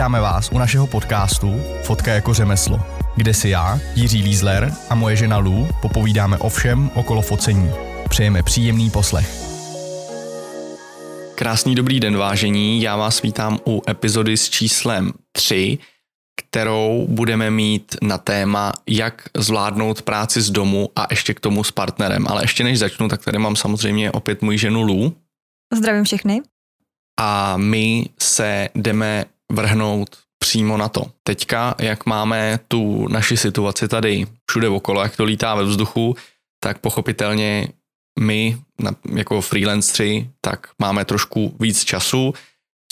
Vítáme vás u našeho podcastu Fotka jako řemeslo, kde si já, Jiří Lízler a moje žena Lou popovídáme o všem okolo focení. Přejeme příjemný poslech. Krásný dobrý den vážení, já vás vítám u epizody s číslem 3, kterou budeme mít na téma, jak zvládnout práci z domu a ještě k tomu s partnerem. Ale ještě než začnu, tak tady mám samozřejmě opět můj ženu Lou. Zdravím všechny. A my se jdeme vrhnout přímo na to. Teďka, jak máme tu naši situaci tady všude okolo, jak to lítá ve vzduchu, tak pochopitelně my jako freelanceri tak máme trošku víc času,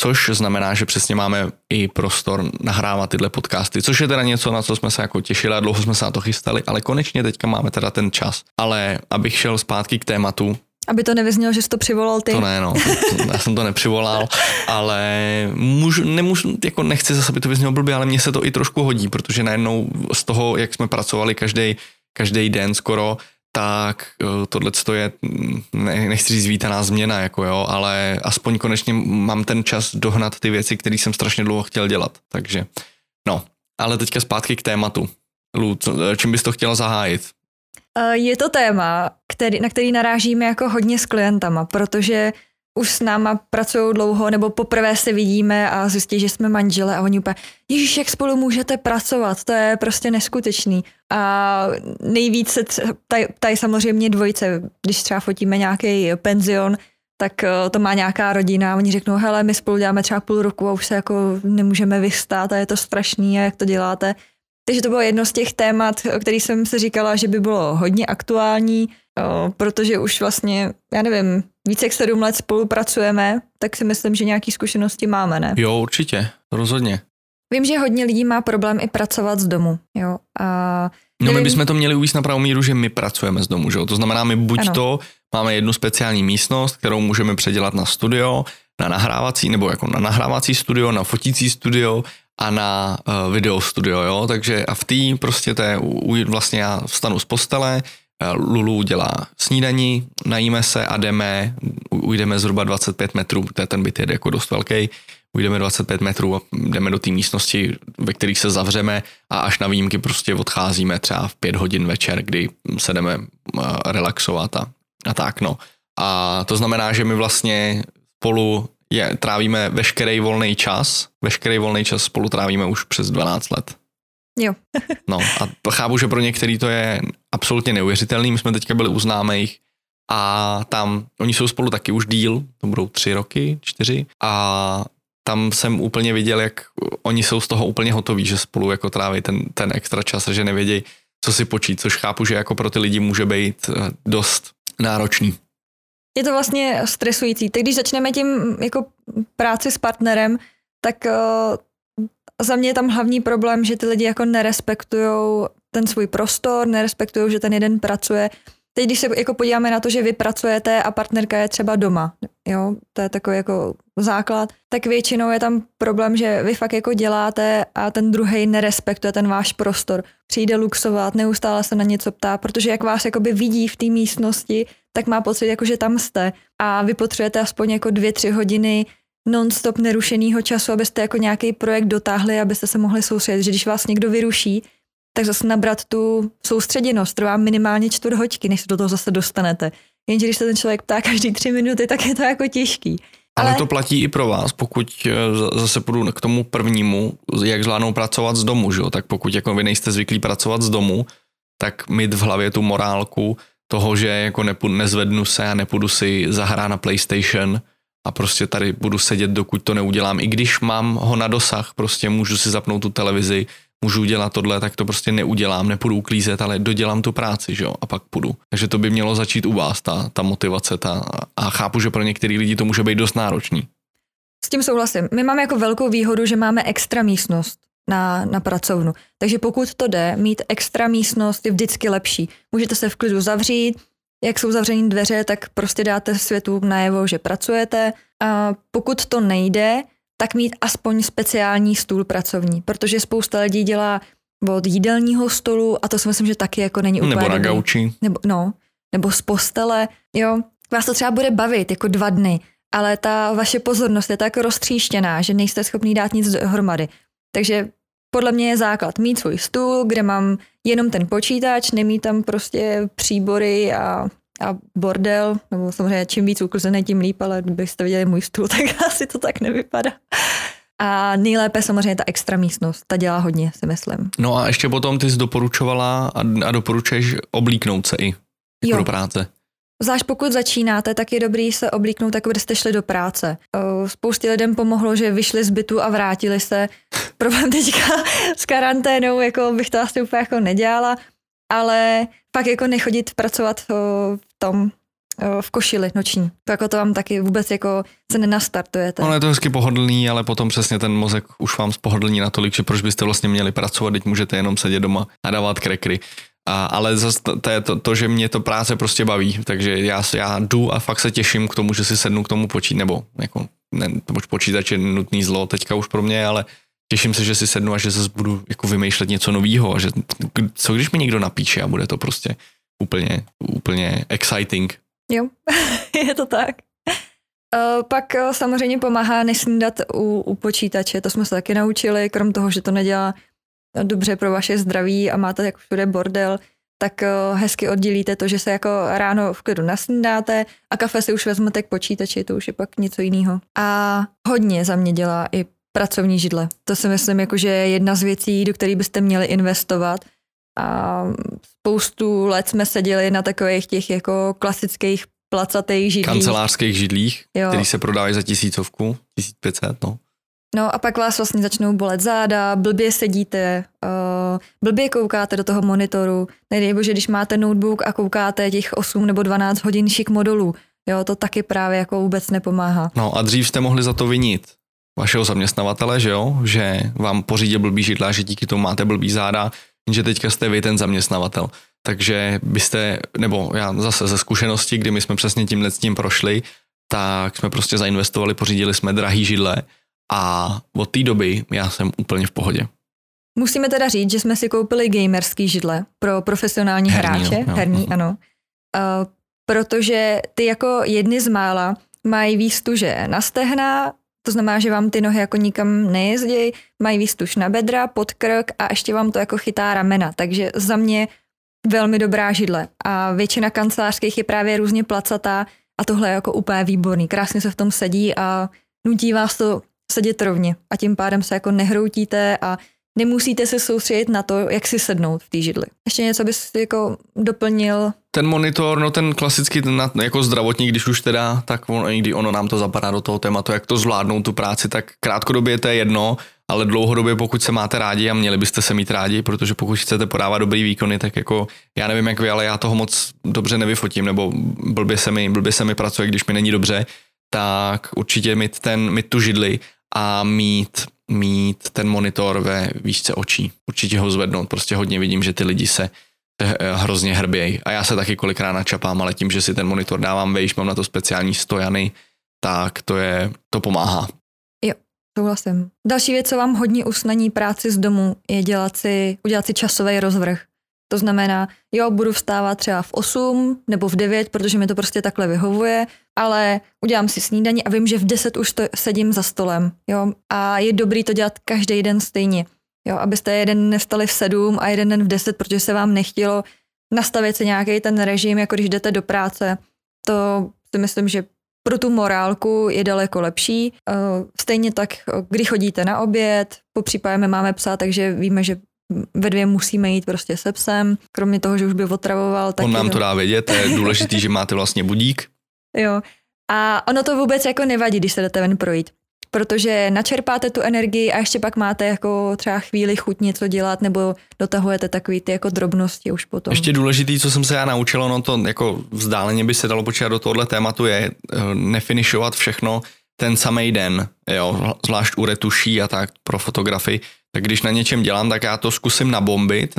což znamená, že přesně máme i prostor nahrávat tyhle podcasty, což je teda něco, na co jsme se jako těšili a dlouho jsme se na to chystali, ale konečně teďka máme teda ten čas. Ale abych šel zpátky k tématu, aby to nevyznělo, že jsi to přivolal ty. To ne, no, to, já jsem to nepřivolal, ale můžu, nemůžu, jako nechci zase, aby to vyznělo blbě, ale mně se to i trošku hodí, protože najednou z toho, jak jsme pracovali každý každý den skoro, tak eh, tohle je, ne, nechci říct vítaná změna, jako jo, ale aspoň konečně mám ten čas dohnat ty věci, které jsem strašně dlouho chtěl dělat, takže no, ale teďka zpátky k tématu. Lu, co, čím bys to chtěla zahájit? Eh, je to téma, který, na který narážíme jako hodně s klientama, protože už s náma pracují dlouho, nebo poprvé se vidíme a zjistí, že jsme manžele a oni úplně, Ježíš, jak spolu můžete pracovat, to je prostě neskutečný. A nejvíc se tady samozřejmě dvojice, když třeba fotíme nějaký penzion, tak eh, to má nějaká rodina a oni řeknou, hele, my spolu děláme třeba půl roku a už se jako nemůžeme vystát a je to strašný a jak to děláte. Takže to bylo jedno z těch témat, o kterých jsem se říkala, že by bylo hodně aktuální, protože už vlastně, já nevím, více jak sedm let spolupracujeme, tak si myslím, že nějaké zkušenosti máme, ne? Jo, určitě, rozhodně. Vím, že hodně lidí má problém i pracovat z domu, jo. A No my bychom to měli uvíct na pravou míru, že my pracujeme z domu, že jo? To znamená, my buď ano. to máme jednu speciální místnost, kterou můžeme předělat na studio, na nahrávací, nebo jako na nahrávací studio, na fotící studio a na uh, video studio, jo, takže a v té prostě je, vlastně já vstanu z postele, uh, Lulu dělá snídaní, najíme se a jdeme, ujdeme zhruba 25 metrů, to je ten byt je jako dost velký, ujdeme 25 metrů a jdeme do té místnosti, ve kterých se zavřeme a až na výjimky prostě odcházíme třeba v 5 hodin večer, kdy se jdeme uh, relaxovat a, a tak, no. A to znamená, že my vlastně spolu je, trávíme veškerý volný čas, veškerý volný čas spolu trávíme už přes 12 let. Jo. no a chápu, že pro některý to je absolutně neuvěřitelný, my jsme teďka byli u známých a tam, oni jsou spolu taky už díl, to budou tři roky, čtyři a tam jsem úplně viděl, jak oni jsou z toho úplně hotoví, že spolu jako tráví ten, ten extra čas a že nevědějí, co si počít, což chápu, že jako pro ty lidi může být eh, dost náročný je to vlastně stresující. Tak když začneme tím jako práci s partnerem, tak uh, za mě je tam hlavní problém, že ty lidi jako nerespektují ten svůj prostor, nerespektují, že ten jeden pracuje. Teď, když se jako podíváme na to, že vy pracujete a partnerka je třeba doma, jo, to je takový jako základ, tak většinou je tam problém, že vy fakt jako děláte a ten druhý nerespektuje ten váš prostor. Přijde luxovat, neustále se na něco ptá, protože jak vás jakoby vidí v té místnosti, tak má pocit, jako že tam jste a vy potřebujete aspoň jako dvě, tři hodiny non-stop nerušeného času, abyste jako nějaký projekt dotáhli, abyste se mohli soustředit, že když vás někdo vyruší, tak zase nabrat tu soustředěnost trvá minimálně čtvrt hoďky, než se do toho zase dostanete. Jenže když se ten člověk ptá každý tři minuty, tak je to jako těžký. Ale, Ale to platí i pro vás, pokud eh, zase půjdu k tomu prvnímu, jak zvládnou pracovat z domu, že? tak pokud jako vy nejste zvyklí pracovat z domu, tak mít v hlavě tu morálku, toho, že jako nepůjdu, nezvednu se a nepůjdu si zahrát na PlayStation a prostě tady budu sedět, dokud to neudělám. I když mám ho na dosah, prostě můžu si zapnout tu televizi, můžu udělat tohle, tak to prostě neudělám, nepůjdu uklízet, ale dodělám tu práci, že jo, a pak půjdu. Takže to by mělo začít u vás, ta, ta motivace, ta, a chápu, že pro některý lidi to může být dost náročný. S tím souhlasím. My máme jako velkou výhodu, že máme extra místnost na, na pracovnu. Takže pokud to jde, mít extra místnost je vždycky lepší. Můžete se v klidu zavřít, jak jsou zavřené dveře, tak prostě dáte světu najevo, že pracujete. A pokud to nejde, tak mít aspoň speciální stůl pracovní, protože spousta lidí dělá od jídelního stolu a to si myslím, že taky jako není úplně Nebo na gauči. Nebo, no, nebo z postele, jo. Vás to třeba bude bavit jako dva dny, ale ta vaše pozornost je tak roztříštěná, že nejste schopný dát nic dohromady. Takže podle mě je základ mít svůj stůl, kde mám jenom ten počítač, nemít tam prostě příbory a, a bordel, nebo samozřejmě čím víc ukluzený, tím líp, ale kdybyste viděli můj stůl, tak asi to tak nevypadá. A nejlépe samozřejmě ta extra místnost, ta dělá hodně, si myslím. No a ještě potom ty jsi doporučovala a, a doporučuješ oblíknout se i jako jo. do práce. Zvlášť pokud začínáte, tak je dobrý se oblíknout, jako byste šli do práce. Spoustě lidem pomohlo, že vyšli z bytu a vrátili se. Problém teďka s karanténou, jako bych to asi úplně jako nedělala, ale pak jako nechodit pracovat v tom v košili noční. To jako to vám taky vůbec jako se nenastartujete. Ono je to hezky pohodlný, ale potom přesně ten mozek už vám spohodlní natolik, že proč byste vlastně měli pracovat, teď můžete jenom sedět doma a dávat krekry. A, ale zase to je to, to, že mě to práce prostě baví, takže já, já jdu a fakt se těším k tomu, že si sednu k tomu počít, nebo jako, ne, počítač je nutný zlo teďka už pro mě, ale těším se, že si sednu a že zase budu jako vymýšlet něco nového a že co když mi někdo napíše a bude to prostě úplně, úplně exciting. Jo, je to tak. Uh, pak uh, samozřejmě pomáhá nesnídat u, u počítače, to jsme se taky naučili, krom toho, že to nedělá dobře pro vaše zdraví a máte jako všude bordel, tak eh, hezky oddělíte to, že se jako ráno v klidu nasnídáte a kafe si už vezmete k počítači, to už je pak něco jiného. A hodně za mě dělá i pracovní židle. To si myslím, jako, že je jedna z věcí, do které byste měli investovat. A spoustu let jsme seděli na takových těch jako klasických placatých židlích. Kancelářských židlích, jo. který se prodávají za tisícovku, 1500, no. No a pak vás vlastně začnou bolet záda, blbě sedíte, uh, blbě koukáte do toho monitoru. Nedej bože, když máte notebook a koukáte těch 8 nebo 12 hodin šik modulů. Jo, to taky právě jako vůbec nepomáhá. No a dřív jste mohli za to vinit vašeho zaměstnavatele, že jo, že vám pořídil blbý židla, že díky tomu máte blbý záda, že teďka jste vy ten zaměstnavatel. Takže byste, nebo já zase ze zkušenosti, kdy my jsme přesně tímhle s tím prošli, tak jsme prostě zainvestovali, pořídili jsme drahý židle a od té doby já jsem úplně v pohodě. Musíme teda říct, že jsme si koupili gamerský židle pro profesionální herní, hráče, jo, herní, uh-huh. ano. Uh, protože ty jako jedny z mála mají výstuže na stehna, to znamená, že vám ty nohy jako nikam nejezdí, mají výstuž na bedra, pod krk a ještě vám to jako chytá ramena, takže za mě velmi dobrá židle. A většina kancelářských je právě různě placatá a tohle je jako úplně výborný. Krásně se v tom sedí a nutí vás to sedět rovně a tím pádem se jako nehroutíte a nemusíte se soustředit na to, jak si sednout v té židli. Ještě něco bys jako doplnil? Ten monitor, no ten klasický, ten jako zdravotník, když už teda, tak on, kdy ono nám to zapadá do toho tématu, jak to zvládnout tu práci, tak krátkodobě to je jedno, ale dlouhodobě, pokud se máte rádi a měli byste se mít rádi, protože pokud chcete podávat dobrý výkony, tak jako já nevím jak vy, ale já toho moc dobře nevyfotím, nebo blbě se mi, blbě se mi pracuje, když mi není dobře, tak určitě mít, ten, mít tu židli a mít, mít ten monitor ve výšce očí. Určitě ho zvednout, prostě hodně vidím, že ty lidi se hrozně hrbějí. A já se taky kolikrát načapám, ale tím, že si ten monitor dávám vejš, mám na to speciální stojany, tak to je, to pomáhá. Jo, souhlasím. Další věc, co vám hodně usnaní práci z domu, je dělat si, udělat si časový rozvrh. To znamená, jo, budu vstávat třeba v 8 nebo v 9, protože mi to prostě takhle vyhovuje, ale udělám si snídaní a vím, že v 10 už to sedím za stolem. Jo? A je dobrý to dělat každý den stejně. Jo? Abyste jeden nevstali v 7 a jeden den v 10, protože se vám nechtělo nastavit si nějaký ten režim, jako když jdete do práce. To si myslím, že pro tu morálku je daleko lepší. Stejně tak, kdy chodíte na oběd, po případě máme psa, takže víme, že ve dvě musíme jít prostě se psem, kromě toho, že už by otravoval. Tak On nám to dá vědět, je důležitý, že máte vlastně budík. Jo. A ono to vůbec jako nevadí, když se jdete ven projít protože načerpáte tu energii a ještě pak máte jako třeba chvíli chuť něco dělat nebo dotahujete takový ty jako drobnosti už potom. Ještě důležitý, co jsem se já naučil, no to jako vzdáleně by se dalo počítat do tohle tématu, je eh, nefinišovat všechno ten samý den, jo, zvlášť u retuší a tak pro fotografii, tak když na něčem dělám, tak já to zkusím nabombit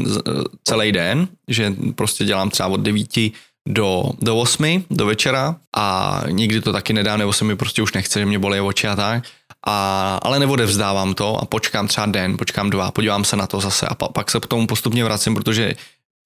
celý den, že prostě dělám třeba od 9 do, do 8 do večera a nikdy to taky nedám, nebo se mi prostě už nechce, že mě bolí oči a tak. A, ale neodevzdávám to a počkám třeba den, počkám dva, podívám se na to zase a pa, pak se k tomu postupně vracím, protože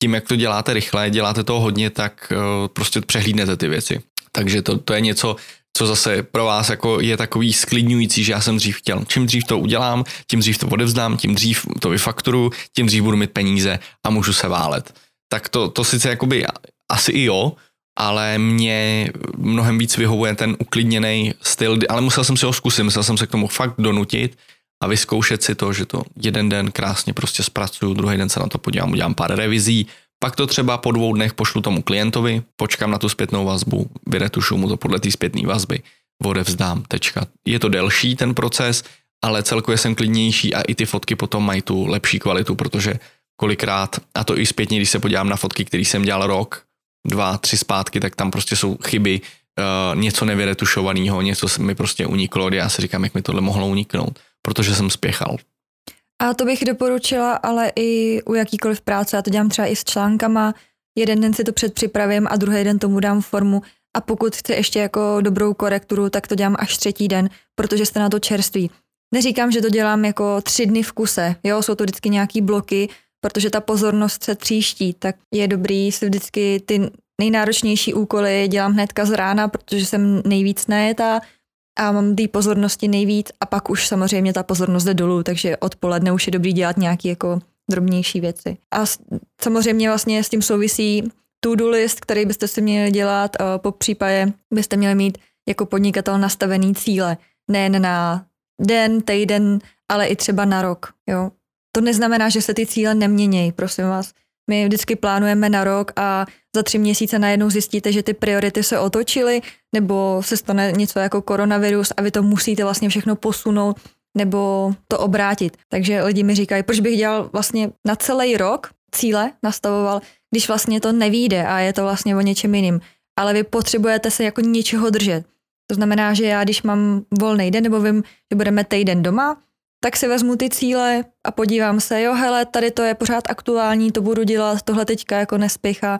tím, jak to děláte rychle, děláte toho hodně, tak uh, prostě přehlídnete ty věci. Takže to, to je něco, co zase pro vás jako je takový sklidňující, že já jsem dřív chtěl. Čím dřív to udělám, tím dřív to odevzdám, tím dřív to vyfakturu, tím dřív budu mít peníze a můžu se válet. Tak to, to sice jakoby asi i jo, ale mě mnohem víc vyhovuje ten uklidněný styl, ale musel jsem si ho zkusit, musel jsem se k tomu fakt donutit a vyzkoušet si to, že to jeden den krásně prostě zpracuju, druhý den se na to podívám, udělám pár revizí, pak to třeba po dvou dnech pošlu tomu klientovi, počkám na tu zpětnou vazbu, vyretušu mu to podle té zpětné vazby, odevzdám, tečka. Je to delší ten proces, ale celkově jsem klidnější a i ty fotky potom mají tu lepší kvalitu, protože kolikrát, a to i zpětně, když se podívám na fotky, který jsem dělal rok, dva, tři zpátky, tak tam prostě jsou chyby, uh, něco nevyretušovaného, něco mi prostě uniklo, já si říkám, jak mi tohle mohlo uniknout, protože jsem spěchal. A to bych doporučila, ale i u jakýkoliv práce, já to dělám třeba i s článkama, jeden den si to předpřipravím a druhý den tomu dám formu a pokud chci ještě jako dobrou korekturu, tak to dělám až třetí den, protože jste na to čerství. Neříkám, že to dělám jako tři dny v kuse, jo, jsou to vždycky nějaký bloky, protože ta pozornost se tříští, tak je dobrý si vždycky ty nejnáročnější úkoly dělám hnedka z rána, protože jsem nejvíc najetá a mám té pozornosti nejvíc a pak už samozřejmě ta pozornost jde dolů, takže odpoledne už je dobrý dělat nějaké jako drobnější věci. A samozřejmě vlastně s tím souvisí to-do list, který byste si měli dělat, po případě byste měli mít jako podnikatel nastavený cíle, nejen na den, týden, ale i třeba na rok. Jo. To neznamená, že se ty cíle neměnějí, prosím vás. My vždycky plánujeme na rok a za tři měsíce najednou zjistíte, že ty priority se otočily, nebo se stane něco jako koronavirus a vy to musíte vlastně všechno posunout nebo to obrátit. Takže lidi mi říkají, proč bych dělal vlastně na celý rok cíle, nastavoval, když vlastně to nevíde a je to vlastně o něčem jiným. Ale vy potřebujete se jako něčeho držet. To znamená, že já, když mám volný den nebo vím, že budeme týden doma, tak si vezmu ty cíle a podívám se, jo, hele, tady to je pořád aktuální, to budu dělat, tohle teďka jako nespěchá.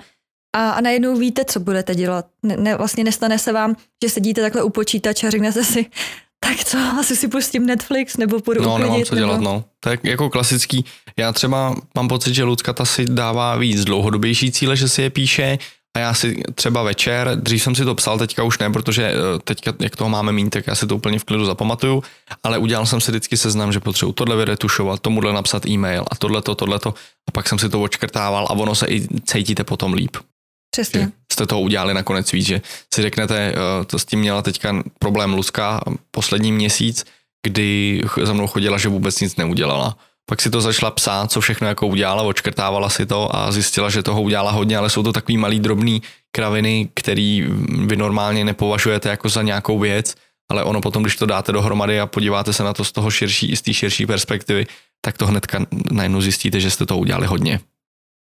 A, a najednou víte, co budete dělat. Ne, ne, vlastně nestane se vám, že sedíte takhle u počítače a řeknete si, tak co, asi si pustím Netflix nebo půjdu No, uklidit, nemám co nebo... dělat, no. Tak jako klasický, já třeba mám pocit, že Lucka ta si dává víc dlouhodobější cíle, že si je píše a já si třeba večer, dřív jsem si to psal, teďka už ne, protože eh, teďka, jak toho máme méně, tak já si to úplně v klidu zapamatuju, ale udělal jsem si vždycky seznam, že potřebuji tohle vyretušovat, tomuhle napsat e-mail a tohleto, tohleto a pak jsem si to očkrtával a ono se i cítíte potom líp. Přesně. Že jste toho udělali nakonec víc, že si řeknete, eh, to s tím měla teďka problém Luska poslední měsíc, kdy za mnou chodila, že vůbec nic neudělala pak si to začala psát, co všechno jako udělala, očkrtávala si to a zjistila, že toho udělala hodně, ale jsou to takový malý drobný kraviny, který vy normálně nepovažujete jako za nějakou věc, ale ono potom, když to dáte dohromady a podíváte se na to z toho širší, z té širší perspektivy, tak to hnedka najednou zjistíte, že jste to udělali hodně.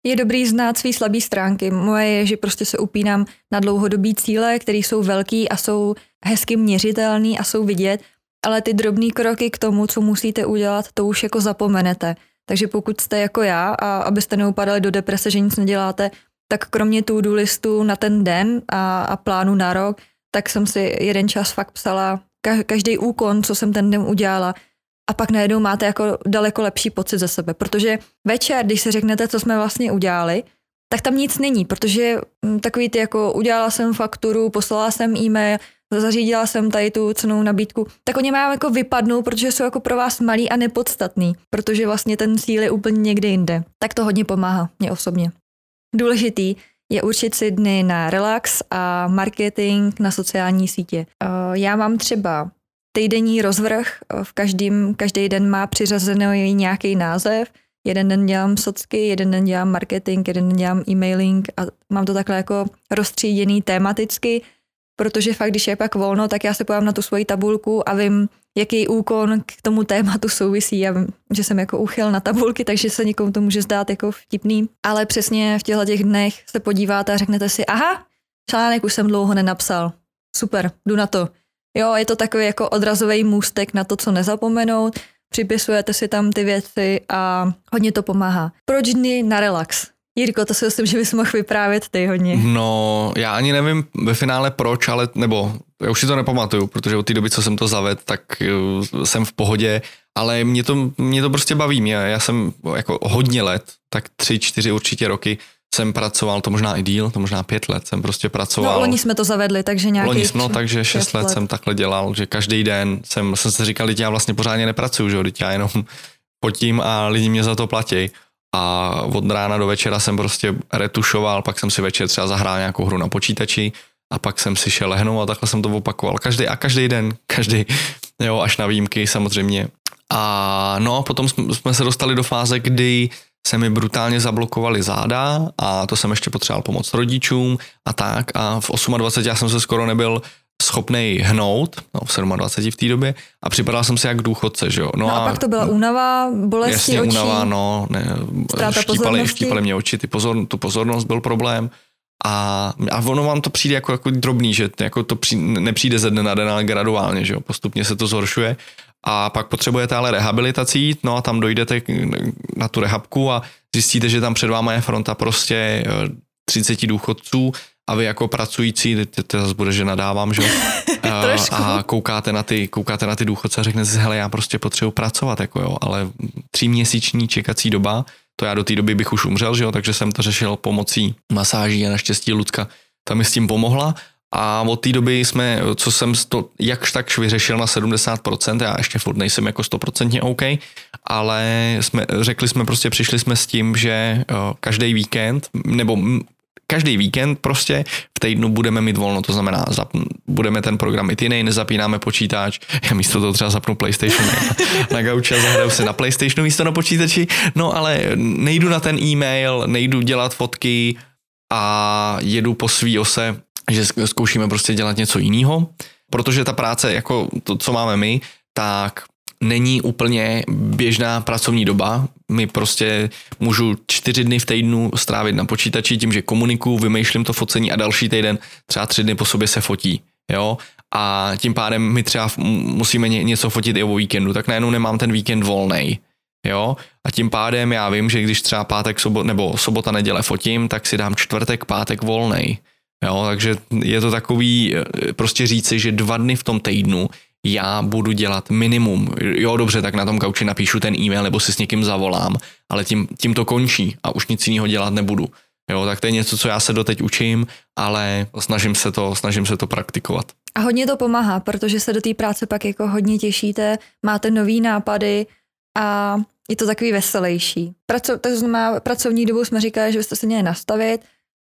Je dobrý znát své slabé stránky. Moje je, že prostě se upínám na dlouhodobý cíle, které jsou velký a jsou hezky měřitelný a jsou vidět ale ty drobné kroky k tomu, co musíte udělat, to už jako zapomenete. Takže pokud jste jako já a abyste neupadali do deprese, že nic neděláte, tak kromě tu listu na ten den a, a plánu na rok, tak jsem si jeden čas fakt psala každý úkon, co jsem ten den udělala a pak najednou máte jako daleko lepší pocit ze sebe, protože večer, když si řeknete, co jsme vlastně udělali, tak tam nic není, protože hm, takový ty jako udělala jsem fakturu, poslala jsem e-mail, zařídila jsem tady tu cenou nabídku, tak oni mají jako vypadnout, protože jsou jako pro vás malý a nepodstatný, protože vlastně ten cíl je úplně někde jinde. Tak to hodně pomáhá mě osobně. Důležitý je určit si dny na relax a marketing na sociální sítě. Eh, já mám třeba týdenní rozvrh, eh, v každým, každý den má přiřazený nějaký název, jeden den dělám socky, jeden den dělám marketing, jeden den dělám e-mailing a mám to takhle jako rozstříděný tematicky, protože fakt, když je pak volno, tak já se pojám na tu svoji tabulku a vím, jaký úkon k tomu tématu souvisí. Já vím, že jsem jako uchyl na tabulky, takže se někomu to může zdát jako vtipný. Ale přesně v těchto těch dnech se podíváte a řeknete si, aha, článek už jsem dlouho nenapsal. Super, jdu na to. Jo, je to takový jako odrazový můstek na to, co nezapomenout, připisujete si tam ty věci a hodně to pomáhá. Proč dny na relax? Jirko, to si myslím, že bys mohl vyprávět ty hodně. No, já ani nevím ve finále proč, ale nebo já už si to nepamatuju, protože od té doby, co jsem to zavedl, tak uh, jsem v pohodě, ale mě to, mě to prostě baví. Mě, já jsem jako hodně let, tak tři, čtyři určitě roky, jsem pracoval, to možná i díl, to možná pět let jsem prostě pracoval. No, loni jsme to zavedli, takže nějaký... Loni jsme, no, takže šest let, let jsem takhle dělal, že každý den jsem, jsem se říkal, já vlastně pořádně nepracuju, že jo, já jenom potím a lidi mě za to platí. A od rána do večera jsem prostě retušoval, pak jsem si večer třeba zahrál nějakou hru na počítači a pak jsem si šel lehnout a takhle jsem to opakoval. Každý a každý den, každý, jo, až na výjimky samozřejmě. A no, potom jsme se dostali do fáze, kdy se mi brutálně zablokovali záda a to jsem ještě potřeboval pomoct rodičům a tak a v 28 já jsem se skoro nebyl schopný hnout, no v 27 v té době a připadal jsem si jak důchodce, že jo. No, no a, a pak to byla únava, bolesti jasně, očí. únava, no, ne, štípali, štípali mě oči, ty pozor, tu pozornost byl problém a, a ono vám to přijde jako, jako drobný, že jako to při, nepřijde ze dne na den, ale graduálně, že jo, postupně se to zhoršuje a pak potřebujete ale rehabilitací, no a tam dojdete na tu rehabku a zjistíte, že tam před váma je fronta prostě 30 eh, důchodců a vy jako pracující, to zase bude, že nadávám, že a, a koukáte na ty, koukáte na ty důchodce a řeknete si, hele, já prostě potřebuji pracovat, jako jo, ale tříměsíční čekací doba, to já do té doby bych už umřel, že jo, takže jsem to řešil pomocí masáží a naštěstí Lucka tam mi s tím pomohla. A od té doby jsme, co jsem to jakž tak vyřešil na 70%, já ještě furt nejsem jako 100% OK, ale jsme, řekli jsme prostě, přišli jsme s tím, že každý víkend, nebo každý víkend prostě v týdnu budeme mít volno, to znamená, zap, budeme ten program mít jiný, nezapínáme počítač, já místo toho třeba zapnu PlayStation na, na gauči a zahraju si na PlayStationu místo na počítači, no ale nejdu na ten e-mail, nejdu dělat fotky a jedu po svý ose že zkoušíme prostě dělat něco jiného, protože ta práce, jako to, co máme my, tak není úplně běžná pracovní doba. My prostě můžu čtyři dny v týdnu strávit na počítači tím, že komunikuju, vymýšlím to focení a další týden třeba tři dny po sobě se fotí. Jo? A tím pádem my třeba musíme něco fotit i o víkendu, tak najednou nemám ten víkend volný. Jo? A tím pádem já vím, že když třeba pátek sobot, nebo sobota, neděle fotím, tak si dám čtvrtek, pátek volný. Jo, takže je to takový eh, prostě říci, že dva dny v tom týdnu já budu dělat minimum. Jo, dobře, tak na tom kauči napíšu ten e-mail nebo si s někým zavolám, ale tím, tím to končí a už nic jiného dělat nebudu. Jo, tak to je něco, co já se doteď učím, ale snažím se to, snažím se to praktikovat. A hodně to pomáhá, protože se do té práce pak jako hodně těšíte, máte nový nápady a je to takový veselější. Praco, to znamená, pracovní dobu jsme říkali, že byste se měli nastavit,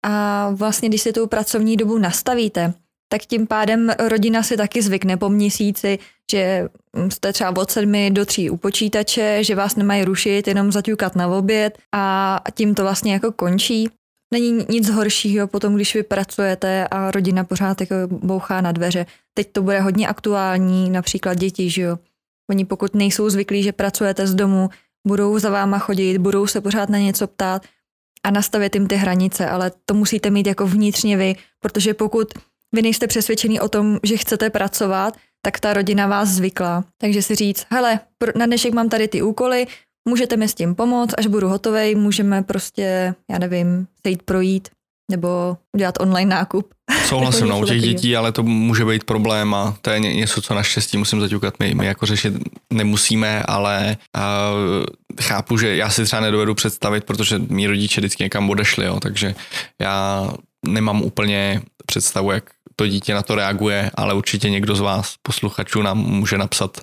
a vlastně, když si tu pracovní dobu nastavíte, tak tím pádem rodina si taky zvykne po měsíci, že jste třeba od sedmi do tří u počítače, že vás nemají rušit, jenom zaťukat na oběd a tím to vlastně jako končí. Není nic horšího potom, když vy pracujete a rodina pořád jako bouchá na dveře. Teď to bude hodně aktuální, například děti, že jo. Oni pokud nejsou zvyklí, že pracujete z domu, budou za váma chodit, budou se pořád na něco ptát, a nastavit jim ty hranice, ale to musíte mít jako vnitřně vy, protože pokud vy nejste přesvědčený o tom, že chcete pracovat, tak ta rodina vás zvykla. Takže si říct, hele, na dnešek mám tady ty úkoly, můžete mi s tím pomoct, až budu hotovej, můžeme prostě, já nevím, sejít projít nebo udělat online nákup. Souhlasím, no, u těch dětí, ale to může být problém a to je něco, co naštěstí musím zaťukat. My, my jako řešit nemusíme, ale uh, chápu, že já si třeba nedovedu představit, protože mý rodiče vždycky někam odešli, jo, takže já nemám úplně představu, jak to dítě na to reaguje, ale určitě někdo z vás, posluchačů, nám může napsat,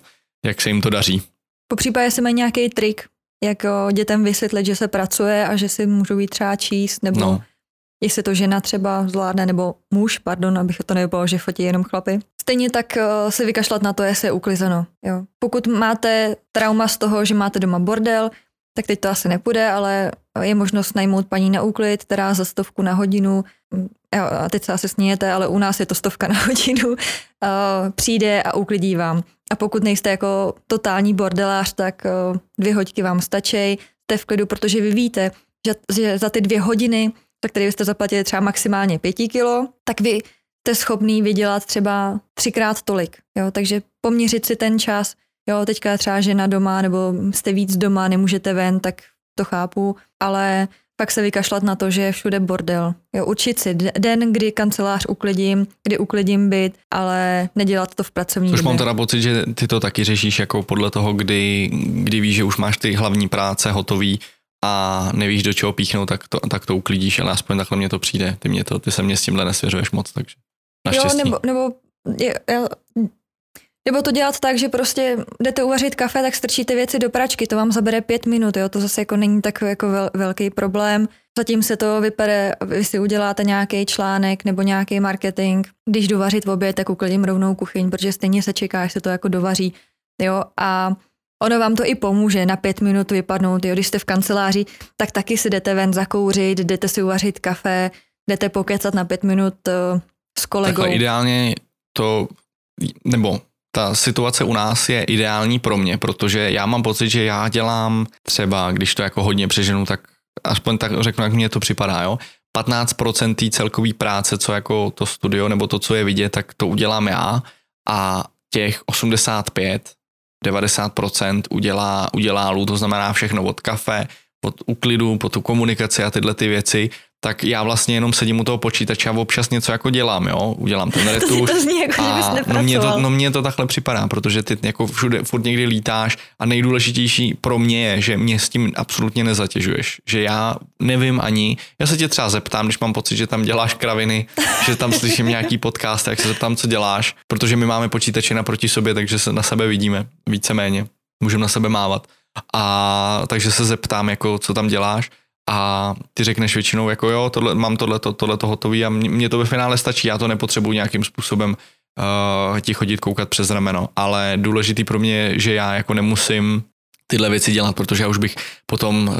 jak se jim to daří. Po případě si mají nějaký trik, jak dětem vysvětlit, že se pracuje a že si můžou jít třeba číst, nebo no jestli to žena třeba zvládne, nebo muž, pardon, abych to nevypadalo, že fotí jenom chlapy. Stejně tak se vykašlat na to, jestli je uklizeno. Jo. Pokud máte trauma z toho, že máte doma bordel, tak teď to asi nepůjde, ale je možnost najmout paní na úklid, která za stovku na hodinu, jo, a teď se asi sníjete, ale u nás je to stovka na hodinu, uh, přijde a uklidí vám. A pokud nejste jako totální bordelář, tak uh, dvě hoďky vám stačí, jste v klidu, protože vy víte, že, že za ty dvě hodiny za který jste zaplatili třeba maximálně pěti kilo, tak vy jste schopný vydělat třeba třikrát tolik. Jo? Takže poměřit si ten čas, jo, teďka třeba žena doma nebo jste víc doma, nemůžete ven, tak to chápu, ale pak se vykašlat na to, že je všude bordel. Jo, učit si den, kdy kancelář uklidím, kdy uklidím byt, ale nedělat to v pracovní Už mám teda pocit, že ty to taky řešíš jako podle toho, kdy, kdy víš, že už máš ty hlavní práce hotový a nevíš, do čeho píchnout, tak to, tak to uklidíš, ale aspoň takhle mě to přijde. Ty, mě to, ty se mě s tímhle nesvěřuješ moc, takže naštěstí. Jo, nebo, nebo je, je, nebo to dělat tak, že prostě jdete uvařit kafe, tak strčíte věci do pračky, to vám zabere pět minut, jo, to zase jako není takový jako vel, velký problém. Zatím se to vypere, vy si uděláte nějaký článek nebo nějaký marketing. Když dovařit v oběd, tak uklidím rovnou kuchyň, protože stejně se čeká, až se to jako dovaří. Jo, a ono vám to i pomůže na pět minut vypadnout. Jo, když jste v kanceláři, tak taky si jdete ven zakouřit, jdete si uvařit kafe, jdete pokecat na pět minut uh, s kolegou. Takhle ideálně to, nebo ta situace u nás je ideální pro mě, protože já mám pocit, že já dělám třeba, když to jako hodně přeženu, tak aspoň tak řeknu, jak mně to připadá, jo. 15% té celkové práce, co jako to studio nebo to, co je vidět, tak to udělám já a těch 85, 90% udělá, udělá Lu, to znamená všechno od kafe, od úklidu, po tu komunikaci a tyhle ty věci tak já vlastně jenom sedím u toho počítače a občas něco jako dělám, jo, udělám ten retuš. to zní jako, a no mně, to, no mně to takhle připadá, protože ty jako všude furt někdy lítáš a nejdůležitější pro mě je, že mě s tím absolutně nezatěžuješ, že já nevím ani, já se tě třeba zeptám, když mám pocit, že tam děláš kraviny, že tam slyším nějaký podcast, tak se zeptám, co děláš, protože my máme počítače naproti sobě, takže se na sebe vidíme víceméně, můžeme na sebe mávat. A takže se zeptám, jako co tam děláš a ty řekneš většinou jako jo, tohle, mám tohle, to, tohle to hotový a mě to ve finále stačí, já to nepotřebuji nějakým způsobem uh, ti chodit koukat přes rameno, ale důležitý pro mě je, že já jako nemusím tyhle věci dělat, protože já už bych potom uh,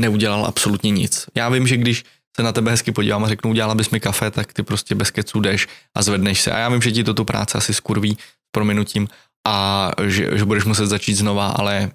neudělal absolutně nic. Já vím, že když se na tebe hezky podívám a řeknu, udělala bys mi kafe, tak ty prostě bez keců jdeš a zvedneš se. A já vím, že ti to tu práci asi skurví s prominutím a že, že budeš muset začít znova, ale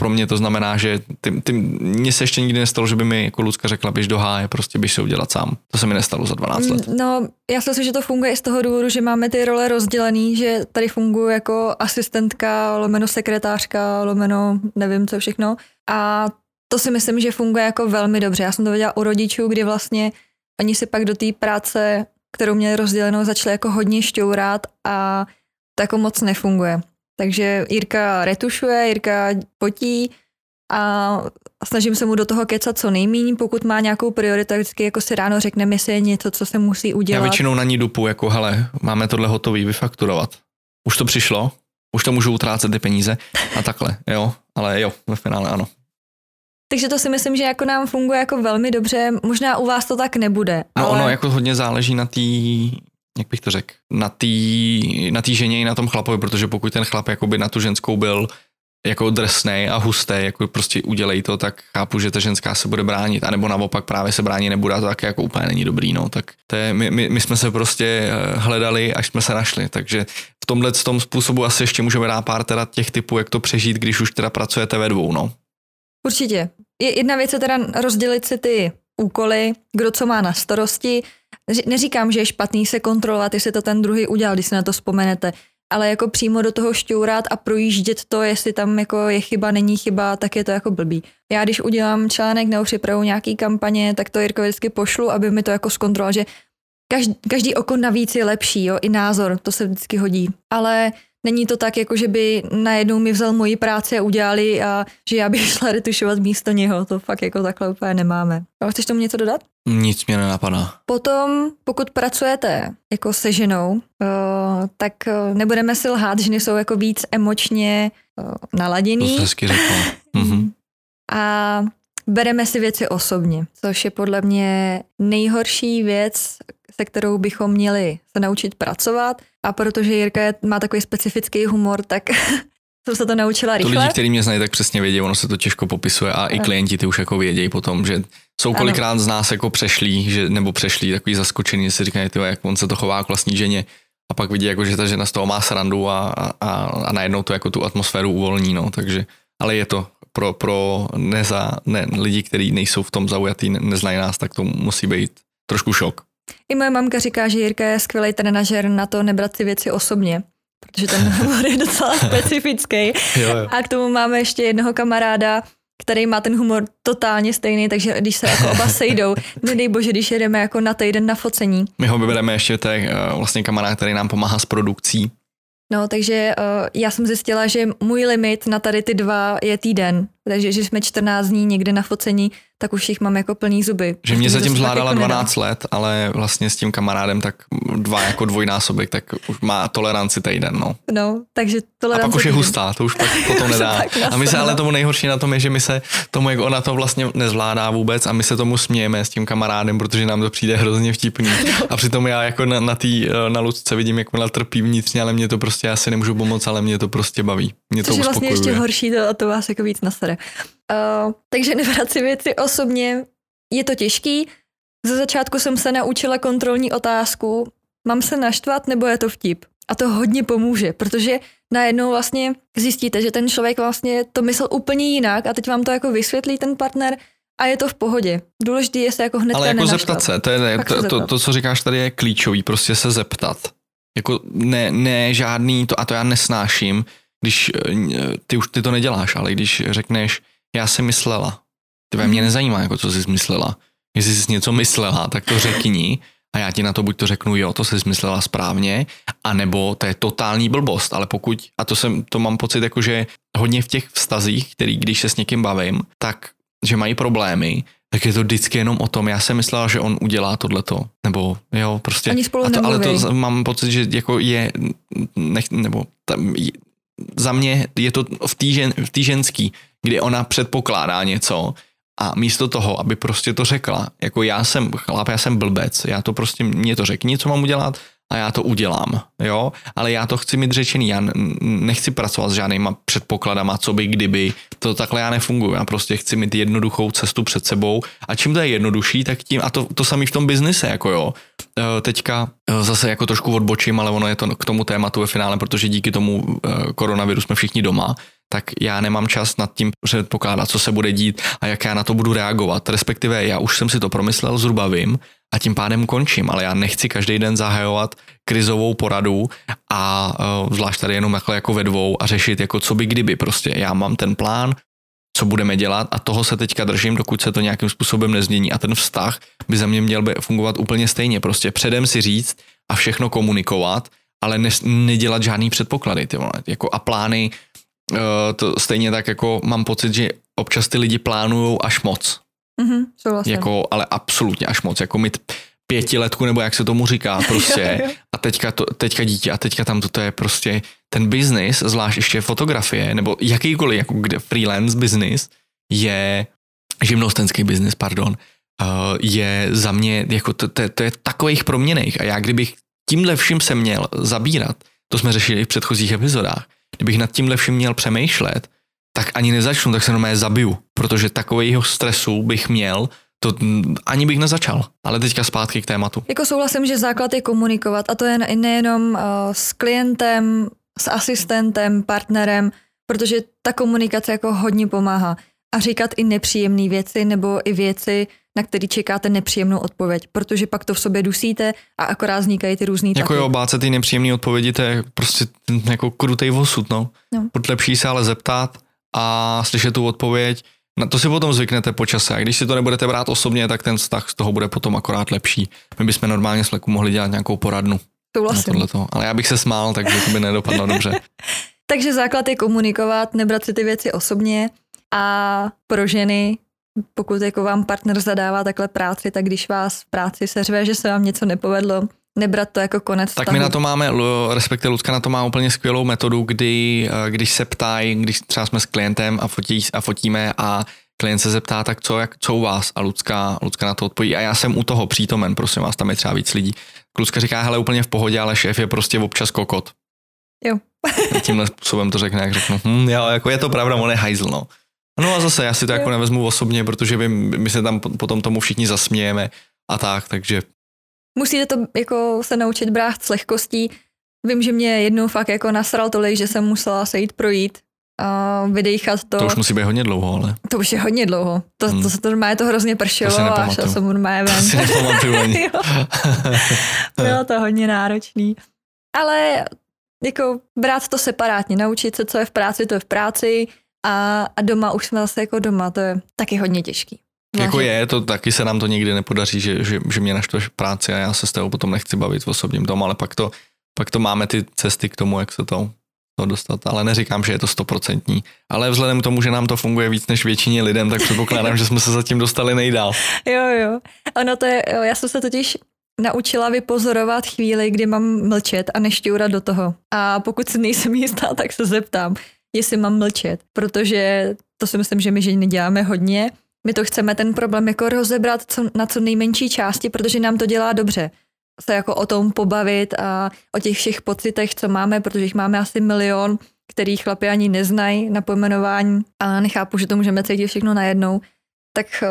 pro mě to znamená, že ty, ty, mně se ještě nikdy nestalo, že by mi jako Lucka řekla, běž do háje, prostě běž se udělat sám. To se mi nestalo za 12 let. No, já si myslím, že to funguje i z toho důvodu, že máme ty role rozdělený, že tady funguji jako asistentka, lomeno sekretářka, lomeno nevím co všechno. A to si myslím, že funguje jako velmi dobře. Já jsem to viděla u rodičů, kdy vlastně oni si pak do té práce, kterou měli rozdělenou, začali jako hodně šťourat a to jako moc nefunguje. Takže Jirka retušuje, Jirka potí a snažím se mu do toho kecat co nejméně, pokud má nějakou prioritu, vždycky jako si ráno řekne jestli je něco, co se musí udělat. Já většinou na ní dupu, jako hele, máme tohle hotový, vyfakturovat. Už to přišlo, už to můžu utrácet ty peníze a takhle, jo, ale jo, ve finále ano. Takže to si myslím, že jako nám funguje jako velmi dobře. Možná u vás to tak nebude. No ale... ono jako hodně záleží na té jak bych to řekl, na té na tý ženě i na tom chlapovi, protože pokud ten chlap jakoby na tu ženskou byl jako drsnej a hustý, jako prostě udělej to, tak chápu, že ta ženská se bude bránit, anebo naopak právě se bránit nebude to tak jako úplně není dobrý, no, tak to je, my, my, my, jsme se prostě eh, hledali, až jsme se našli, takže v tomhle tom způsobu asi ještě můžeme dát pár teda těch typů, jak to přežít, když už teda pracujete ve dvou, no. Určitě. Jedna věc je teda rozdělit si ty úkoly, kdo co má na starosti. Neříkám, že je špatný se kontrolovat, jestli to ten druhý udělal, když si na to vzpomenete, ale jako přímo do toho šťourat a projíždět to, jestli tam jako je chyba, není chyba, tak je to jako blbý. Já když udělám článek nebo připravu nějaký kampaně, tak to Jirko vždycky pošlu, aby mi to jako zkontroloval, že každý, každý oko navíc je lepší, jo, i názor, to se vždycky hodí. Ale Není to tak, jako že by najednou mi vzal moji práci a udělali a že já bych šla retušovat místo něho. To fakt jako takhle úplně nemáme. A chceš tomu něco dodat? Nic mě nenapadá. Potom, pokud pracujete jako se ženou, uh, tak uh, nebudeme si lhát, ženy jsou jako víc emočně uh, naladěný. To hezky řekla. mhm. A bereme si věci osobně, což je podle mě nejhorší věc, se kterou bychom měli se naučit pracovat. A protože Jirka je, má takový specifický humor, tak jsem se to naučila rychle. To lidi, kteří mě znají, tak přesně vědí, ono se to těžko popisuje a i klienti ty už jako vědějí potom, že jsou kolikrát ano. z nás jako přešlí, že, nebo přešlí takový zaskočený, že si říkají, tyjo, jak on se to chová k vlastní ženě a pak vidí, jako, že ta žena z toho má srandu a, a, a najednou to jako tu atmosféru uvolní, no, takže, ale je to pro, pro neza, ne, lidi, kteří nejsou v tom zaujatý, ne, neznají nás, tak to musí být trošku šok. I moje mamka říká, že Jirka je skvělý trenažer na to nebrat si věci osobně, protože ten humor je docela specifický. jo, jo. A k tomu máme ještě jednoho kamaráda, který má ten humor totálně stejný, takže když se jako oba sejdou, nedej bože, když jedeme jako na týden na focení. My ho vybereme ještě, to je uh, vlastně kamarád, který nám pomáhá s produkcí. No, takže uh, já jsem zjistila, že můj limit na tady ty dva je týden. takže že jsme 14 dní někde na focení, tak už jich mám jako plný zuby. Že mě zatím to zvládala jako nedá. 12 let, ale vlastně s tím kamarádem tak dva jako dvojnásobek, tak už má toleranci týden, no. No, takže A tolerance pak už je hustá, to už pak potom nedá. pak A my se ale tomu nejhorší na tom je, že my se tomu, jak ona to vlastně nezvládá vůbec a my se tomu smějeme s tím kamarádem, protože nám to přijde hrozně vtipný. A přitom já jako na, na tý, na Lucce vidím, jak ona trpí vnitřně, ale mě to prostě, já si nemůžu pomoct, ale mě to prostě baví. Mě to Což je vlastně ještě uspokojuje. horší, to, a to vás jako víc nasere. Uh, takže nebrat si věci osobně, je to těžký. Ze začátku jsem se naučila kontrolní otázku, mám se naštvat nebo je to vtip? A to hodně pomůže, protože najednou vlastně zjistíte, že ten člověk vlastně to myslel úplně jinak a teď vám to jako vysvětlí ten partner a je to v pohodě. Důležité je se jako hned Ale jako nenaštvat. zeptat se, to, je, se to, to, to, co říkáš tady, je klíčový, prostě se zeptat. Jako ne, ne žádný, to, a to já nesnáším, když eh, ty už ty to neděláš, ale když řekneš, já jsem myslela, to mě nezajímá, jako co jsi myslela. Jestli jsi něco myslela, tak to řekni a já ti na to buď to řeknu, jo, to jsi myslela správně, anebo to je totální blbost, ale pokud, a to jsem, to mám pocit, jako že hodně v těch vztazích, který když se s někým bavím, tak že mají problémy, tak je to vždycky jenom o tom, já jsem myslela, že on udělá tohleto, nebo jo, prostě. Oni spolu a to, ale to mám pocit, že jako je, nech, nebo tam, je, za mě je to v té žen, v ženský, kdy ona předpokládá něco a místo toho, aby prostě to řekla, jako já jsem chlap, já jsem blbec, já to prostě, mě to řekni, co mám udělat a já to udělám, jo, ale já to chci mít řečený, já nechci pracovat s žádnýma předpokladama, co by, kdyby, to takhle já nefunguji, já prostě chci mít jednoduchou cestu před sebou. A čím to je jednodušší, tak tím, a to, to samý v tom biznise, jako jo, Eh, teďka eh, zase jako trošku odbočím, ale ono je to k tomu tématu ve finále, protože díky tomu eh, koronaviru jsme všichni doma, tak já nemám čas nad tím předpokládat, co se bude dít a jak já na to budu reagovat. Respektive já už jsem si to promyslel, zhruba vím a tím pádem končím, ale já nechci každý den zahajovat krizovou poradu a uh, zvlášť tady jenom takhle jako ve dvou a řešit jako co by kdyby prostě. Já mám ten plán, co budeme dělat a toho se teďka držím, dokud se to nějakým způsobem nezmění a ten vztah by za mě měl by fungovat úplně stejně. Prostě předem si říct a všechno komunikovat, ale ne, nedělat žádný předpoklady ty vole, jako a plány, to stejně tak jako mám pocit, že občas ty lidi plánují až moc, Mhm, souhlasím. jako, ale absolutně až moc, jako mít pětiletku, nebo jak se tomu říká, prostě. A teďka, to, teďka dítě a teďka tam to je prostě ten biznis, zvlášť ještě fotografie, nebo jakýkoliv jako kde freelance business je živnostenský biznis, pardon, uh, je za mě, jako to, to, to je takových proměných a já kdybych tímhle vším se měl zabírat, to jsme řešili i v předchozích epizodách, kdybych nad tímhle vším měl přemýšlet, tak ani nezačnu, tak se normálně zabiju, protože takového stresu bych měl, to ani bych nezačal. Ale teďka zpátky k tématu. Jako souhlasím, že základ je komunikovat a to je ne- nejenom uh, s klientem, s asistentem, partnerem, protože ta komunikace jako hodně pomáhá. A říkat i nepříjemné věci nebo i věci, na které čekáte nepříjemnou odpověď, protože pak to v sobě dusíte a akorát vznikají ty různý Jako tlaky. jo, bát se ty nepříjemné odpovědi, to je prostě jako krutej osud, no. No. Lepší se ale zeptat a slyšet tu odpověď, na to si potom zvyknete po čase. A když si to nebudete brát osobně, tak ten vztah z toho bude potom akorát lepší. My bychom normálně s Leku mohli dělat nějakou poradnu Souhlasím. Ale já bych se smál, takže to by nedopadlo dobře. Takže základ je komunikovat, nebrat si ty věci osobně a pro ženy, pokud jako vám partner zadává takhle práci, tak když vás v práci seřve, že se vám něco nepovedlo, nebrat to jako konec Tak vztahu. my na to máme, respektive Lucka na to má úplně skvělou metodu, kdy eh, když se ptají, když třeba jsme s klientem a, fotí, a fotíme a klient se zeptá, tak co, jak, co u vás? A Lucka, Lucka na to odpoví. A já jsem u toho přítomen, prosím vás, tam je třeba víc lidí. Lucka říká, hele, úplně v pohodě, ale šéf je prostě občas kokot. Jo. Tímhle způsobem to řekne, jak řeknu, hm, jo, jako je to pravda, on je hajzl, no. No a zase já si to jako nevezmu osobně, protože my, my se tam potom tomu všichni zasmějeme a tak, takže Musíte to jako se naučit brát s lehkostí. Vím, že mě jednou fakt jako nasral tolik, že jsem musela se jít projít a vydejchat to. to už musí být hodně dlouho, ale to už je hodně dlouho. To, Hmm. to se to normálně to hrozně pršelo To a šel jsem normálně to ven. si nepamatuju ani. Bylo to hodně náročný. Ale jako brát to separátně, naučit se, co je v práci, to je v práci a, a doma už jsme zase jako doma, to je taky hodně těžký. Jako Zvlášť- je, to taky se nám to nikdy nepodaří, že, že, že mě naštveš práci a já se s tebou potom nechci bavit v osobním tom, ale pak to, pak to máme ty cesty k tomu, jak se to to dostat, ale neříkám, že je to stoprocentní. Ale vzhledem k tomu, že nám to funguje víc než většině lidem, tak předpokládám, že jsme se zatím dostali nejdál. Jo, jo. Ono to je, já jsem se totiž naučila vypozorovat chvíli, kdy mám mlčet a nešťourat do toho. A pokud si nejsem jistá, tak se zeptám, jestli mám mlčet, protože to si myslím, že my ženy děláme hodně. My to chceme ten problém jako rozebrat co, na co nejmenší části, protože nám to dělá dobře. Se jako o tom pobavit a o těch všech pocitech, co máme, protože jich máme asi milion, který chlapi ani neznají na pojmenování a nechápu, že to můžeme cítit všechno najednou tak eh,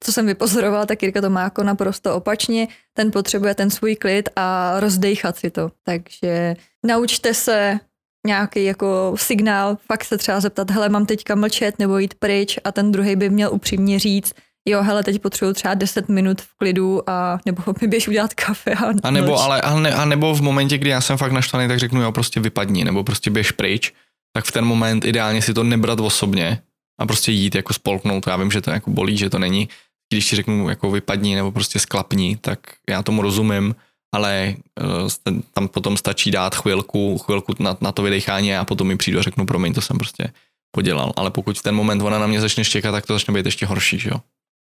co jsem vypozorovala, tak Jirka to má jako naprosto opačně. Ten potřebuje ten svůj klid a rozdejchat si to. Takže naučte se nějaký jako signál, fakt se třeba zeptat, hele, mám teďka mlčet nebo jít pryč a ten druhý by měl upřímně říct, jo, hele, teď potřebuji třeba 10 minut v klidu a nebo mi běž udělat kafe. A, a nebo, ale, a, ne, a nebo v momentě, kdy já jsem fakt naštvaný, tak řeknu, jo, prostě vypadni, nebo prostě běž pryč, tak v ten moment ideálně si to nebrat osobně, a prostě jít jako spolknout. Já vím, že to jako bolí, že to není. Když ti řeknu jako vypadni nebo prostě sklapni, tak já tomu rozumím, ale uh, tam potom stačí dát chvilku, chvilku na, na to vydechání a potom mi přijdu a řeknu, promiň, to jsem prostě podělal. Ale pokud v ten moment ona na mě začne štěkat, tak to začne být ještě horší, že jo?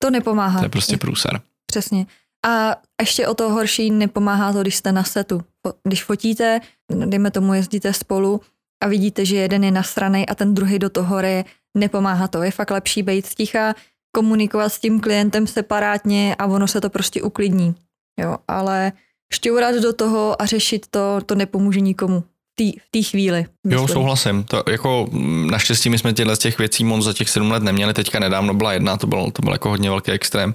To nepomáhá. To je prostě průser. Přesně. A ještě o to horší nepomáhá to, když jste na setu. Když fotíte, dejme tomu jezdíte spolu a vidíte, že jeden je nasranej a ten druhý do toho hry, nepomáhá to. Je fakt lepší být sticha, komunikovat s tím klientem separátně a ono se to prostě uklidní. Jo, ale šťourat do toho a řešit to, to nepomůže nikomu v té chvíli. Myslím. Jo, souhlasím. To jako naštěstí my jsme těchto těch věcí moc za těch sedm let neměli. Teďka nedávno byla jedna, to byl, to byl jako hodně velký extrém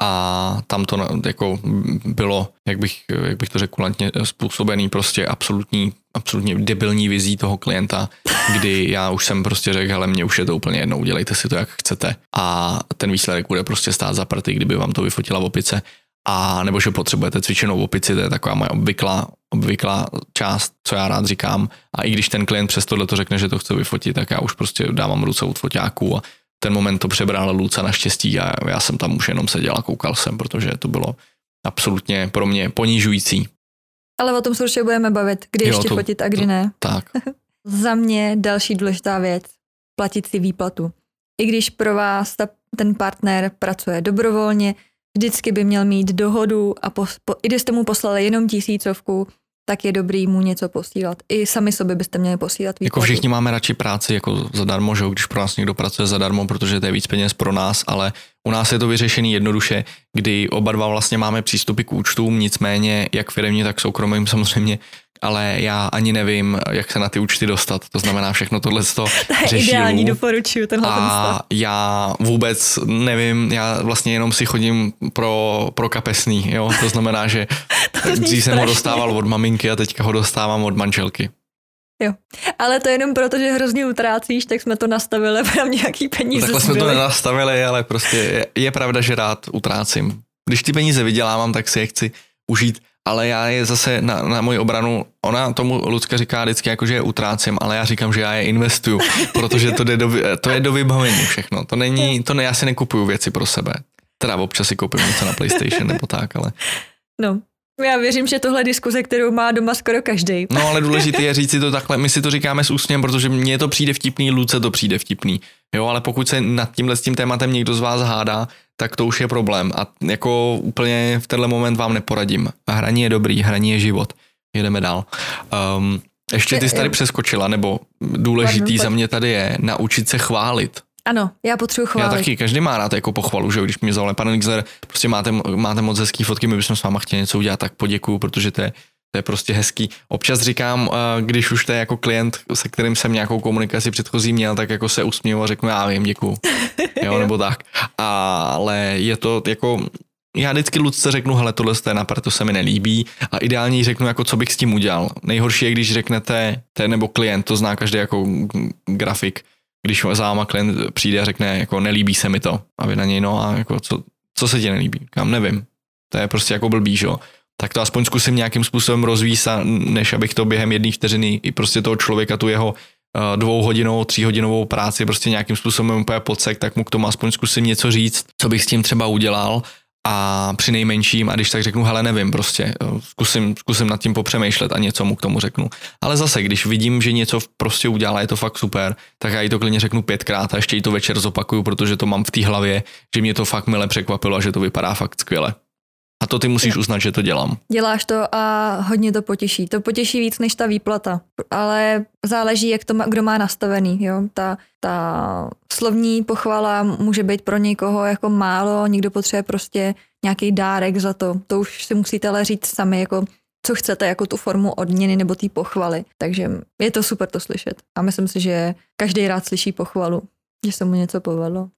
a tam to jako bylo, jak bych, jak bych to řekl, kulantně způsobený prostě absolutní, absolutně debilní vizí toho klienta, kdy já už jsem prostě řekl, hele, mě už je to úplně jedno, udělejte si to, jak chcete a ten výsledek bude prostě stát za prty, kdyby vám to vyfotila v opice a nebo že potřebujete cvičenou opici, to je taková moje obvyklá, obvyklá část, co já rád říkám. A i když ten klient přes tohle to řekne, že to chce vyfotit, tak já už prostě dávám ruce od foťáků a ten moment to přebral Luca naštěstí a já jsem tam už jenom seděl a koukal jsem, protože to bylo absolutně pro mě ponižující. Ale o tom se určitě budeme bavit, kdy jo, ještě to, fotit a kdy ne. Tak. Za mě další důležitá věc, platit si výplatu. I když pro vás ta, ten partner pracuje dobrovolně, vždycky by měl mít dohodu a po, po, i když jste mu poslali jenom tisícovku, tak je dobrý mu něco posílat. I sami sobě byste měli posílat výplatu. Jako všichni máme radši práci jako zadarmo, že když pro nás někdo pracuje zadarmo, protože to je víc peněz pro nás, ale u nás je to vyřešený jednoduše, kdy oba dva vlastně máme přístupy k účtům, nicméně jak firmní, tak soukromým samozřejmě ale já ani nevím, jak se na ty účty dostat. To znamená, všechno tohle to To je ideální, doporučuju tenhle A ten já vůbec nevím, já vlastně jenom si chodím pro, pro kapesný, jo. To znamená, že dřív jsem ho dostával od maminky a teďka ho dostávám od manželky. Jo, ale to jenom proto, že hrozně utrácíš, tak jsme to nastavili, nám nějaký peníze Takhle jsme to nenastavili, ale prostě je, je pravda, že rád utrácím. Když ty peníze vydělávám, tak si je chci užít ale já je zase na, na moji obranu, ona tomu Lucka říká vždycky jako, že je utrácím, ale já říkám, že já je investuju, protože to, jde do, to je do vybavení všechno. To není, to ne, já si nekupuju věci pro sebe. Teda občas si koupím něco na PlayStation nebo tak, ale... No, já věřím, že tohle diskuze, kterou má doma skoro každý. No ale důležité je říct si to takhle, my si to říkáme s úsměm, protože mně to přijde vtipný, Luce to přijde vtipný. Jo, ale pokud se nad tímhle s tím tématem někdo z vás hádá, tak to už je problém. A jako úplně v tenhle moment vám neporadím. Hraní je dobrý, hraní je život. Jedeme dál. Um, ještě ty jsi tady přeskočila, nebo důležitý za mě tady je naučit se chválit. Ano, já potřebuji chválit. Já taky, každý má rád jako pochvalu, že když mě zavolá pane Nixler, prostě máte, máte moc hezký fotky, my bychom s váma chtěli něco udělat, tak poděkuju, protože to je, to je prostě hezký. Občas říkám, eh, když už to je jako klient, se kterým jsem nějakou komunikaci předchozí měl, tak jako se usměju a řeknu, já vím, děkuju. Jo, nebo tak. Ale je to jako, já vždycky Lucce řeknu, hele, tohle je na to se mi nelíbí a ideálně řeknu, jako co bych s tím udělal. Nejhorší je, když řeknete, ten nebo klient, to zná každý jako grafik, když za váma klient přijde a řekne, jako nelíbí se mi to a vy na něj, no a jako co, co se ti nelíbí? Kam nevím. To je prostě jako blbý, že jo tak to aspoň zkusím nějakým způsobem rozvíjet, než abych to během jedné vteřiny i prostě toho člověka, tu jeho uh, dvouhodinovou, tříhodinovou práci prostě nějakým způsobem úplně podsek, tak mu k tomu aspoň zkusím něco říct, co bych s tím třeba udělal a při nejmenším, a když tak řeknu, hele, nevím, prostě zkusím, zkusím nad tím popřemýšlet a něco mu k tomu řeknu. Ale zase, když vidím, že něco prostě udělá, je to fakt super, tak já jí to klidně řeknu pětkrát a ještě jí to večer zopakuju, protože to mám v té hlavě, že mě to fakt mile překvapilo a že to vypadá fakt skvěle. A to ty musíš uznat, že to dělám. Děláš to a hodně to potěší. To potěší víc než ta výplata, ale záleží, jak to má, kdo má nastavený. Jo? Ta, ta slovní pochvala může být pro někoho jako málo, někdo potřebuje prostě nějaký dárek za to. To už si musíte ale říct sami, jako co chcete, jako tu formu odměny nebo té pochvaly. Takže je to super to slyšet. A myslím si, že každý rád slyší pochvalu, že se mu něco povedlo.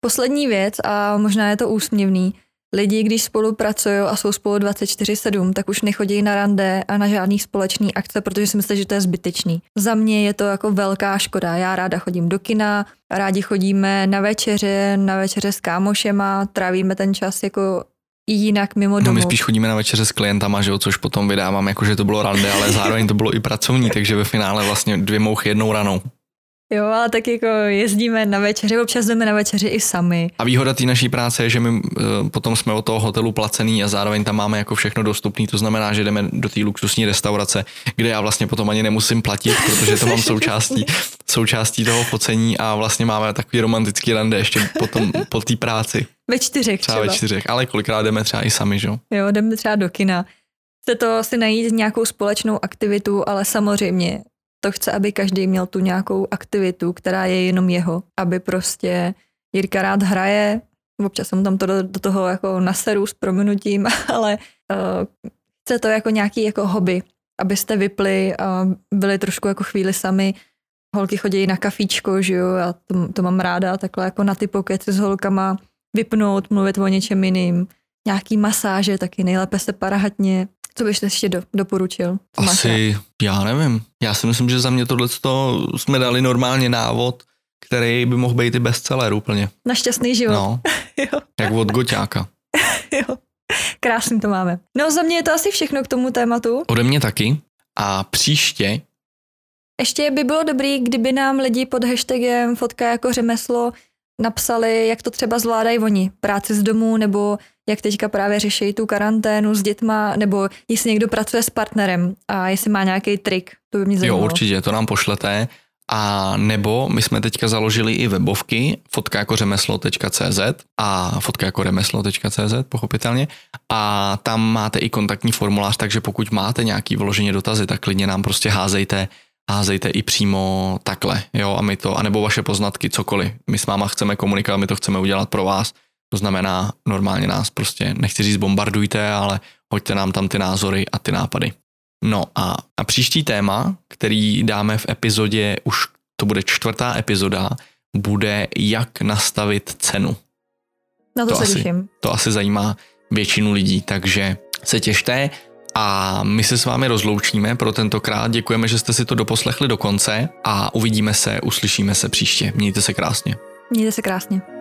Poslední věc, a možná je to úsměvný, Lidi, když spolupracují a jsou spolu 24-7, tak už nechodí na rande a na žádný společný akce, protože si myslím, že to je zbytečný. Za mě je to jako velká škoda. Já ráda chodím do kina, rádi chodíme na večeře, na večeře s kámošema, trávíme ten čas jako i jinak mimo domu. No my spíš chodíme na večeře s klientama, že jo, což potom vydávám, jako že to bylo rande, ale zároveň to bylo i pracovní, takže ve finále vlastně dvě mouchy jednou ranou. Jo, ale tak jako jezdíme na večeři, občas jdeme na večeři i sami. A výhoda té naší práce je, že my uh, potom jsme od toho hotelu placený a zároveň tam máme jako všechno dostupné. To znamená, že jdeme do té luxusní restaurace, kde já vlastně potom ani nemusím platit, protože to mám součástí, součástí toho focení a vlastně máme takový romantický rande ještě potom po té práci. Ve čtyřech třeba. třeba. ve čtyřech, ale kolikrát jdeme třeba i sami, že jo? Jo, jdeme třeba do kina. Chce to si najít nějakou společnou aktivitu, ale samozřejmě to chce, aby každý měl tu nějakou aktivitu, která je jenom jeho, aby prostě Jirka rád hraje, občas jsem tam to do, do toho jako naseru s prominutím, ale uh, chce to jako nějaký jako hobby, abyste vypli a byli trošku jako chvíli sami. Holky chodí na kafíčko, že jo, já to, to mám ráda, takhle jako na ty pokeci s holkama, vypnout, mluvit o něčem jiným, nějaký masáže, taky nejlépe se parahatně, co bys ještě do, doporučil? Asi, já nevím. Já si myslím, že za mě tohle jsme dali normálně návod, který by mohl být i bestseller úplně. Na šťastný život. No, jo. jak od Goťáka. jo, krásný to máme. No za mě je to asi všechno k tomu tématu. Ode mě taky. A příště ještě by bylo dobrý, kdyby nám lidi pod hashtagem fotka jako řemeslo napsali, jak to třeba zvládají oni, práci z domu, nebo jak teďka právě řeší tu karanténu s dětma, nebo jestli někdo pracuje s partnerem a jestli má nějaký trik, to by mě zajímalo. Jo, určitě, to nám pošlete. A nebo my jsme teďka založili i webovky fotka jako řemeslo.cz a fotka jako remeslo.cz, pochopitelně. A tam máte i kontaktní formulář, takže pokud máte nějaký vloženě dotazy, tak klidně nám prostě házejte házejte i přímo takhle, jo, a my to, anebo vaše poznatky, cokoliv. My s váma chceme komunikovat, my to chceme udělat pro vás, to znamená, normálně nás prostě, nechci říct bombardujte, ale hoďte nám tam ty názory a ty nápady. No a, a příští téma, který dáme v epizodě, už to bude čtvrtá epizoda, bude jak nastavit cenu. Na to, to se asi, těším. To asi zajímá většinu lidí, takže se těšte. A my se s vámi rozloučíme pro tentokrát. Děkujeme, že jste si to doposlechli do konce a uvidíme se, uslyšíme se příště. Mějte se krásně. Mějte se krásně.